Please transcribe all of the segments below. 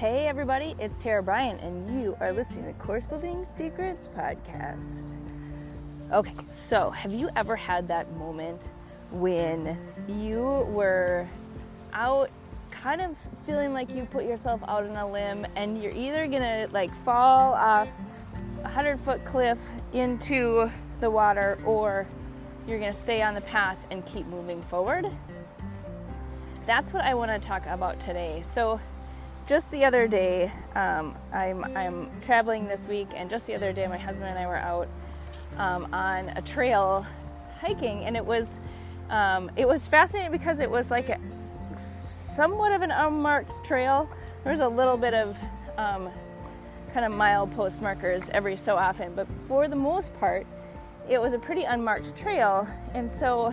Hey, everybody, it's Tara Bryant, and you are listening to Course Building Secrets Podcast. Okay, so have you ever had that moment when you were out kind of feeling like you put yourself out on a limb and you're either gonna like fall off a hundred foot cliff into the water or you're gonna stay on the path and keep moving forward? That's what I want to talk about today. So, just the other day, um, I'm, I'm traveling this week, and just the other day, my husband and I were out um, on a trail hiking, and it was um, it was fascinating because it was like a, somewhat of an unmarked trail. There was a little bit of um, kind of milepost markers every so often, but for the most part, it was a pretty unmarked trail, and so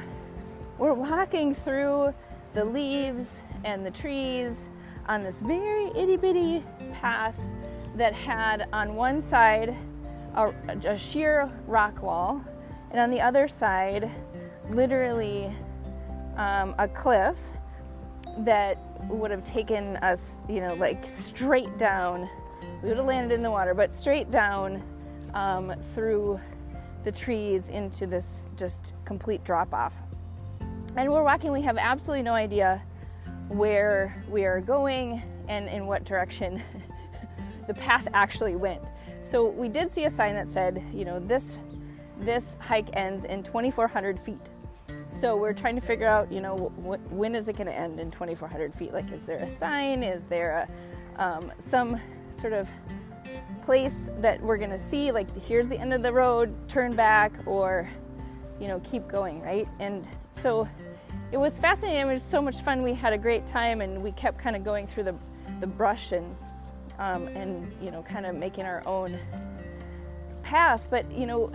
we're walking through the leaves and the trees on this very itty bitty path that had on one side a, a, sheer rock wall, and on the other side, literally um, a cliff that would have taken us, you know, like straight down. We would have landed in the water, but straight down um, through the trees into this just complete drop off. And we're walking, we have absolutely no idea where we are going and in what direction the path actually went. So we did see a sign that said, you know, this this hike ends in 2,400 feet. So we're trying to figure out, you know, wh- when is it going to end in 2,400 feet? Like, is there a sign? Is there a um, some sort of place that we're going to see? Like, here's the end of the road, turn back, or you know, keep going, right? And so it was fascinating. It was so much fun. We had a great time, and we kept kind of going through the the brush and um, and you know, kind of making our own path. But you know,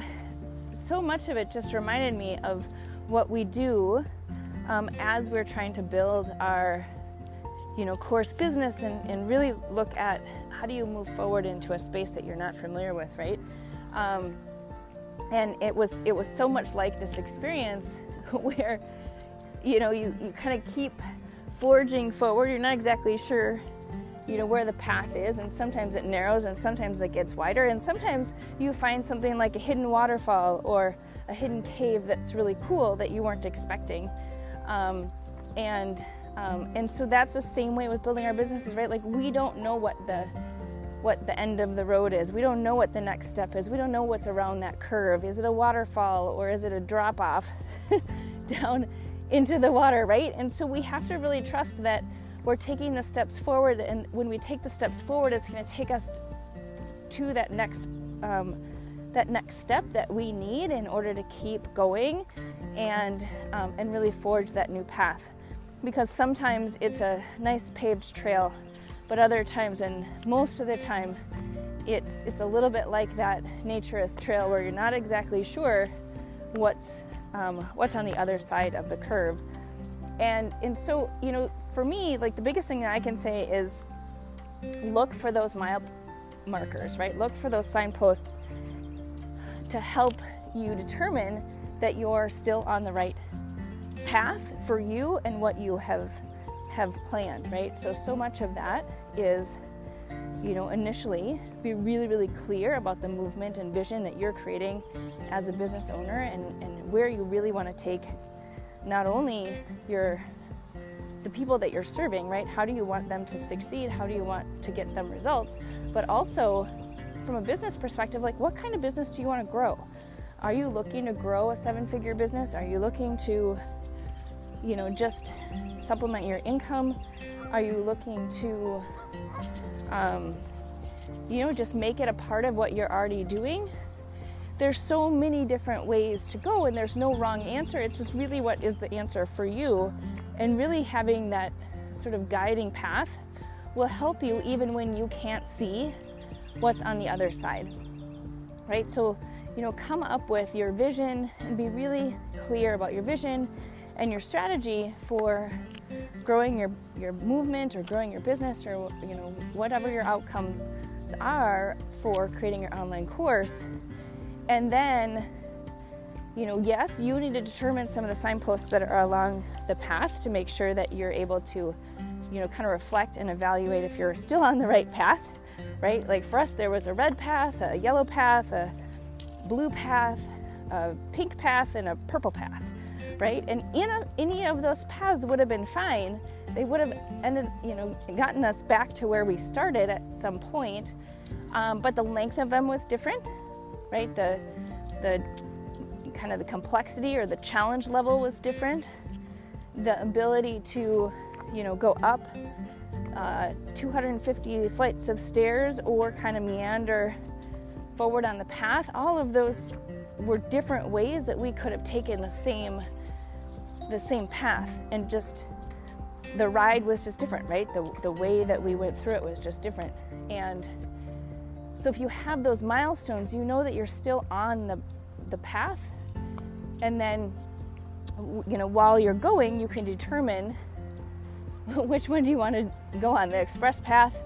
so much of it just reminded me of what we do um, as we're trying to build our you know course business and, and really look at how do you move forward into a space that you're not familiar with right um, and it was it was so much like this experience where you know, you, you kind of keep forging forward. You're not exactly sure, you know, where the path is, and sometimes it narrows and sometimes it gets wider, and sometimes you find something like a hidden waterfall or a hidden cave that's really cool that you weren't expecting. Um, and um, and so that's the same way with building our businesses, right? Like we don't know what the what the end of the road is. We don't know what the next step is. We don't know what's around that curve. Is it a waterfall or is it a drop off down into the water, right? And so we have to really trust that we're taking the steps forward, and when we take the steps forward, it's going to take us to that next um, that next step that we need in order to keep going and um, and really forge that new path. Because sometimes it's a nice paved trail, but other times, and most of the time, it's it's a little bit like that naturist trail where you're not exactly sure what's um, what's on the other side of the curve. And and so you know, for me, like the biggest thing that I can say is look for those mile markers, right? Look for those signposts to help you determine that you're still on the right path for you and what you have have planned, right? So so much of that is you know, initially be really, really clear about the movement and vision that you're creating as a business owner and, and where you really want to take not only your the people that you're serving, right? How do you want them to succeed? How do you want to get them results? But also from a business perspective, like what kind of business do you want to grow? Are you looking to grow a seven-figure business? Are you looking to you know, just supplement your income? Are you looking to um, you know, just make it a part of what you're already doing. There's so many different ways to go, and there's no wrong answer. It's just really what is the answer for you. And really having that sort of guiding path will help you even when you can't see what's on the other side. Right? So, you know, come up with your vision and be really clear about your vision and your strategy for growing your, your movement or growing your business or you know whatever your outcomes are for creating your online course and then you know yes you need to determine some of the signposts that are along the path to make sure that you're able to you know, kind of reflect and evaluate if you're still on the right path, right? Like for us, there was a red path, a yellow path, a blue path, a pink path, and a purple path, right? And in a, any of those paths would have been fine. They would have ended, you know, gotten us back to where we started at some point. Um, but the length of them was different, right? The the kind of the complexity or the challenge level was different. The ability to, you know, go up uh, 250 flights of stairs or kind of meander forward on the path, all of those were different ways that we could have taken the same the same path and just the ride was just different, right? The, the way that we went through it was just different. And so if you have those milestones, you know that you're still on the, the path. And then, you know, while you're going, you can determine which one do you want to go on the express path,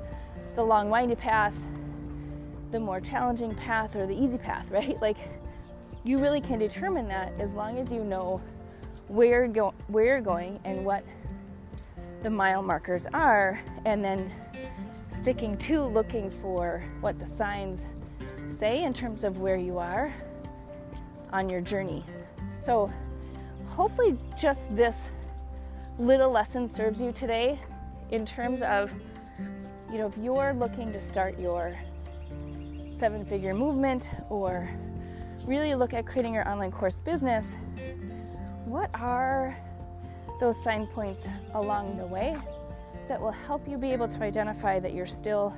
the long, windy path, the more challenging path, or the easy path, right? Like, you really can determine that as long as you know where you're, go- where you're going and what the mile markers are, and then sticking to looking for what the signs say in terms of where you are on your journey. So, hopefully, just this little lesson serves you today in terms of, you know, if you're looking to start your seven figure movement or really look at creating your online course business, what are those sign points along the way that will help you be able to identify that you're still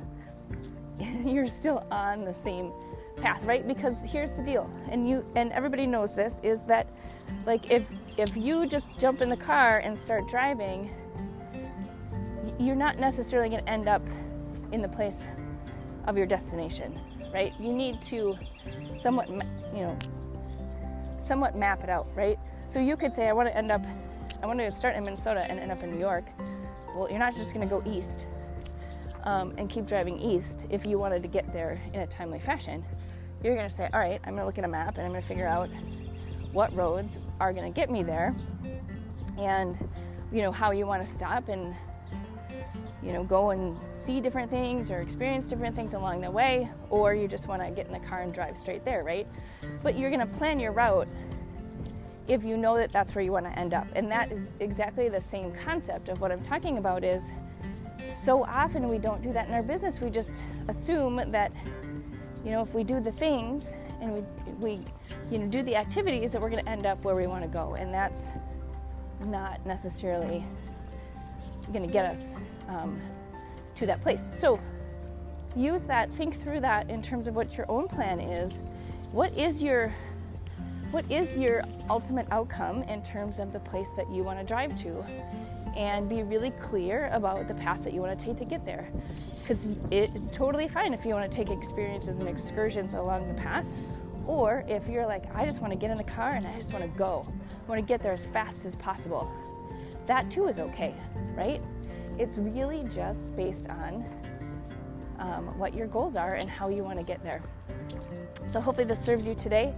you're still on the same path, right? Because here's the deal, and you and everybody knows this is that like if if you just jump in the car and start driving, you're not necessarily going to end up in the place of your destination, right? You need to somewhat, you know, somewhat map it out, right? So you could say, I want to end up, I want to start in Minnesota and end up in New York. Well, you're not just going to go east um, and keep driving east if you wanted to get there in a timely fashion. You're going to say, all right, I'm going to look at a map and I'm going to figure out what roads are going to get me there and, you know, how you want to stop and, you know, go and see different things or experience different things along the way, or you just want to get in the car and drive straight there, right? But you're going to plan your route if you know that that's where you want to end up. And that is exactly the same concept of what I'm talking about is so often we don't do that in our business. We just assume that you know if we do the things and we we you know do the activities that we're going to end up where we want to go and that's not necessarily going to get us um, to that place. So use that, think through that in terms of what your own plan is. What is your what is your ultimate outcome in terms of the place that you want to drive to? And be really clear about the path that you want to take to get there. Because it's totally fine if you want to take experiences and excursions along the path or if you're like i just want to get in the car and i just want to go. I want to get there as fast as possible. That too is okay right? It's really just based on um, what your goals are and how you want to get there. So hopefully this serves you today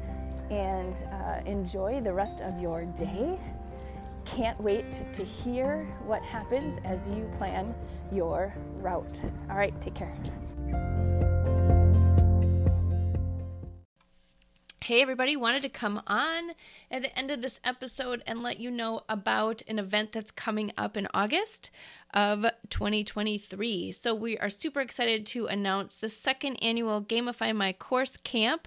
and uh, enjoy the rest of your day. Can't wait to, to hear what happens as you plan your route. All right, take care. Hey, everybody, wanted to come on at the end of this episode and let you know about an event that's coming up in August of 2023. So, we are super excited to announce the second annual Gamify My Course Camp